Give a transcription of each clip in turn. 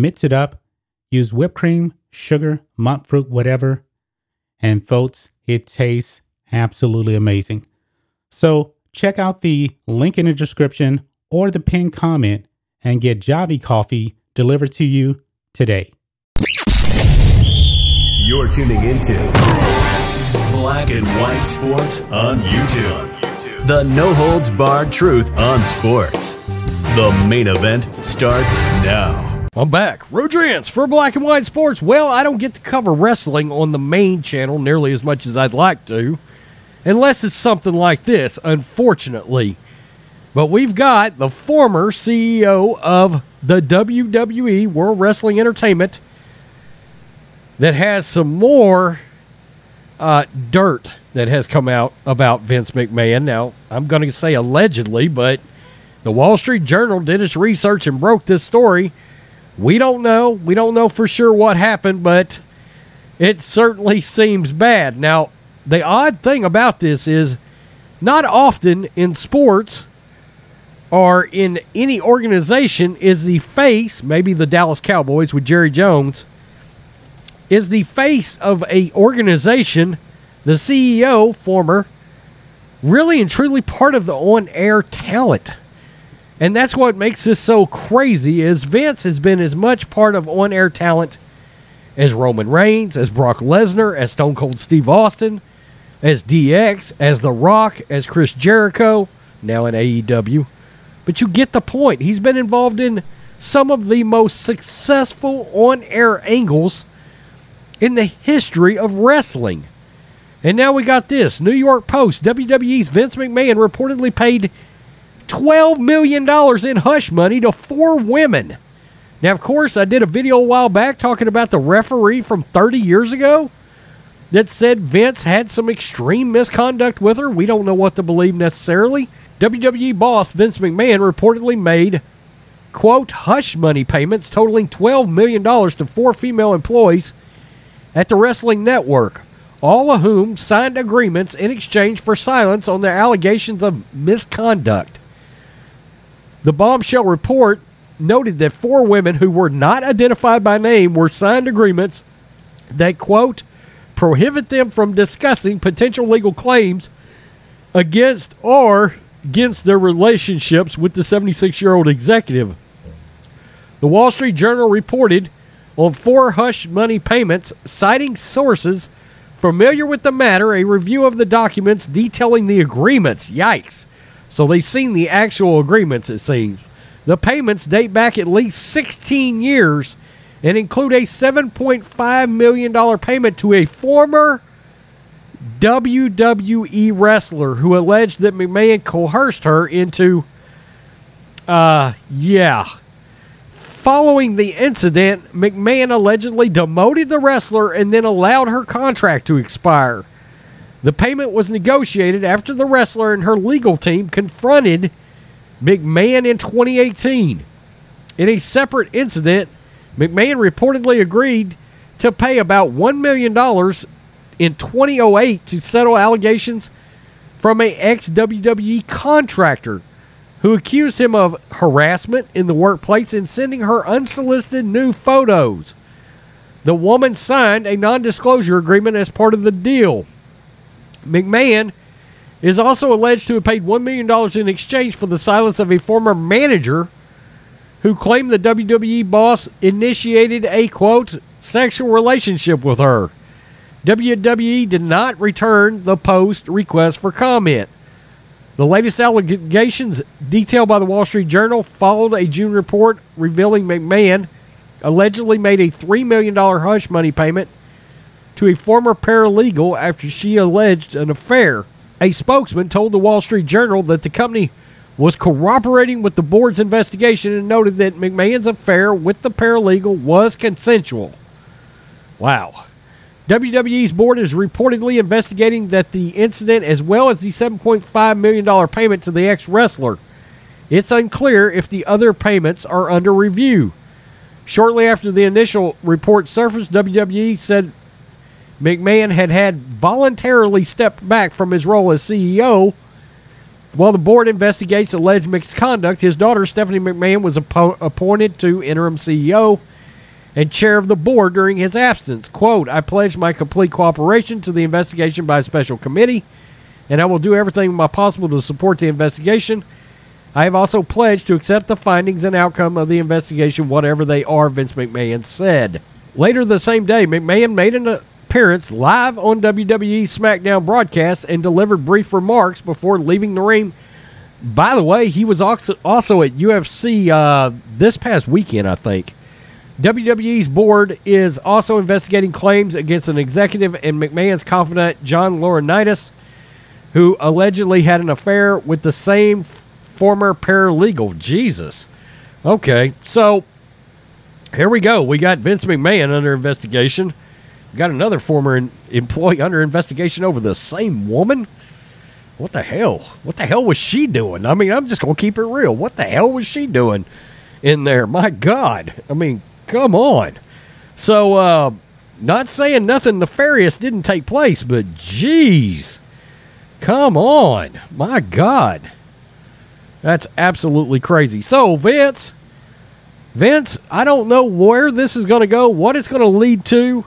mix it up, use whipped cream, sugar, monk fruit, whatever. And folks, it tastes absolutely amazing. So check out the link in the description or the pinned comment and get Javy coffee delivered to you today. You're tuning into Black and White Sports on YouTube. The no holds barred truth on sports. The main event starts now. I'm back. Rodrance for Black and White Sports. Well, I don't get to cover wrestling on the main channel nearly as much as I'd like to, unless it's something like this, unfortunately. But we've got the former CEO of the WWE World Wrestling Entertainment that has some more uh, dirt that has come out about Vince McMahon. Now, I'm going to say allegedly, but the Wall Street Journal did its research and broke this story we don't know. We don't know for sure what happened, but it certainly seems bad. Now, the odd thing about this is not often in sports or in any organization is the face, maybe the Dallas Cowboys with Jerry Jones, is the face of a organization, the CEO, former, really and truly part of the on-air talent. And that's what makes this so crazy is Vince has been as much part of on-air talent as Roman Reigns, as Brock Lesnar, as Stone Cold Steve Austin, as DX, as The Rock, as Chris Jericho, now in AEW. But you get the point. He's been involved in some of the most successful on-air angles in the history of wrestling. And now we got this. New York Post, WWE's Vince McMahon reportedly paid $12 million in hush money to four women. Now, of course, I did a video a while back talking about the referee from 30 years ago that said Vince had some extreme misconduct with her. We don't know what to believe necessarily. WWE boss Vince McMahon reportedly made, quote, hush money payments totaling $12 million to four female employees at the Wrestling Network, all of whom signed agreements in exchange for silence on their allegations of misconduct. The bombshell report noted that four women who were not identified by name were signed agreements that, quote, prohibit them from discussing potential legal claims against or against their relationships with the 76 year old executive. The Wall Street Journal reported on four hush money payments, citing sources familiar with the matter, a review of the documents detailing the agreements. Yikes. So they've seen the actual agreements, it seems. The payments date back at least 16 years and include a $7.5 million payment to a former WWE wrestler who alleged that McMahon coerced her into, uh, yeah. Following the incident, McMahon allegedly demoted the wrestler and then allowed her contract to expire. The payment was negotiated after the wrestler and her legal team confronted McMahon in 2018. In a separate incident, McMahon reportedly agreed to pay about $1 million in 2008 to settle allegations from a ex WWE contractor who accused him of harassment in the workplace and sending her unsolicited new photos. The woman signed a non disclosure agreement as part of the deal. McMahon is also alleged to have paid $1 million in exchange for the silence of a former manager who claimed the WWE boss initiated a quote sexual relationship with her. WWE did not return the post request for comment. The latest allegations, detailed by the Wall Street Journal, followed a June report revealing McMahon allegedly made a $3 million hush money payment to a former paralegal after she alleged an affair. A spokesman told the Wall Street Journal that the company was cooperating with the board's investigation and noted that McMahon's affair with the paralegal was consensual. Wow. WWE's board is reportedly investigating that the incident as well as the $7.5 million payment to the ex wrestler. It's unclear if the other payments are under review. Shortly after the initial report surfaced, WWE said McMahon had had voluntarily stepped back from his role as CEO. While the board investigates alleged misconduct, his daughter Stephanie McMahon was appo- appointed to interim CEO and chair of the board during his absence. Quote, I pledge my complete cooperation to the investigation by a special committee, and I will do everything my possible to support the investigation. I have also pledged to accept the findings and outcome of the investigation, whatever they are, Vince McMahon said. Later the same day, McMahon made an appearance live on WWE SmackDown broadcast and delivered brief remarks before leaving the ring. By the way, he was also, also at UFC uh, this past weekend, I think. WWE's board is also investigating claims against an executive and McMahon's confidant, John Laurinaitis, who allegedly had an affair with the same former paralegal. Jesus. Okay, so here we go. We got Vince McMahon under investigation. Got another former employee under investigation over the same woman. What the hell? What the hell was she doing? I mean, I'm just going to keep it real. What the hell was she doing in there? My God. I mean, Come on. So, uh, not saying nothing nefarious didn't take place, but geez, come on. My God. That's absolutely crazy. So, Vince, Vince, I don't know where this is going to go, what it's going to lead to.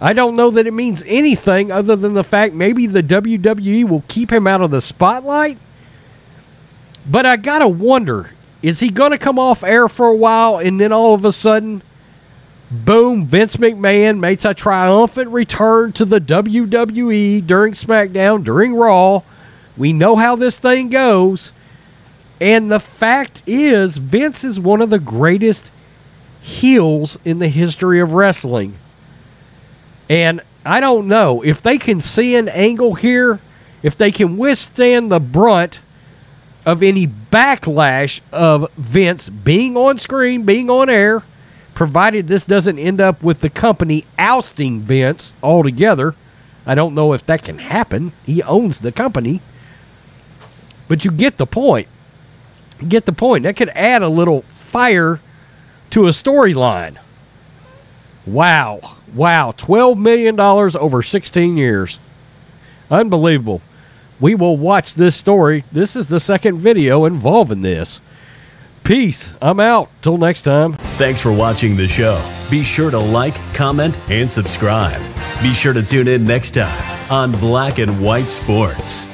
I don't know that it means anything other than the fact maybe the WWE will keep him out of the spotlight. But I got to wonder is he going to come off air for a while and then all of a sudden Boom, Vince McMahon makes a triumphant return to the WWE during SmackDown, during Raw. We know how this thing goes. And the fact is, Vince is one of the greatest heels in the history of wrestling. And I don't know if they can see an angle here, if they can withstand the brunt of any backlash of Vince being on screen, being on air provided this doesn't end up with the company ousting Vince altogether. I don't know if that can happen. He owns the company. But you get the point. You get the point. That could add a little fire to a storyline. Wow. Wow. $12 million over 16 years. Unbelievable. We will watch this story. This is the second video involving this. Peace. I'm out. Till next time. Thanks for watching the show. Be sure to like, comment, and subscribe. Be sure to tune in next time on Black and White Sports.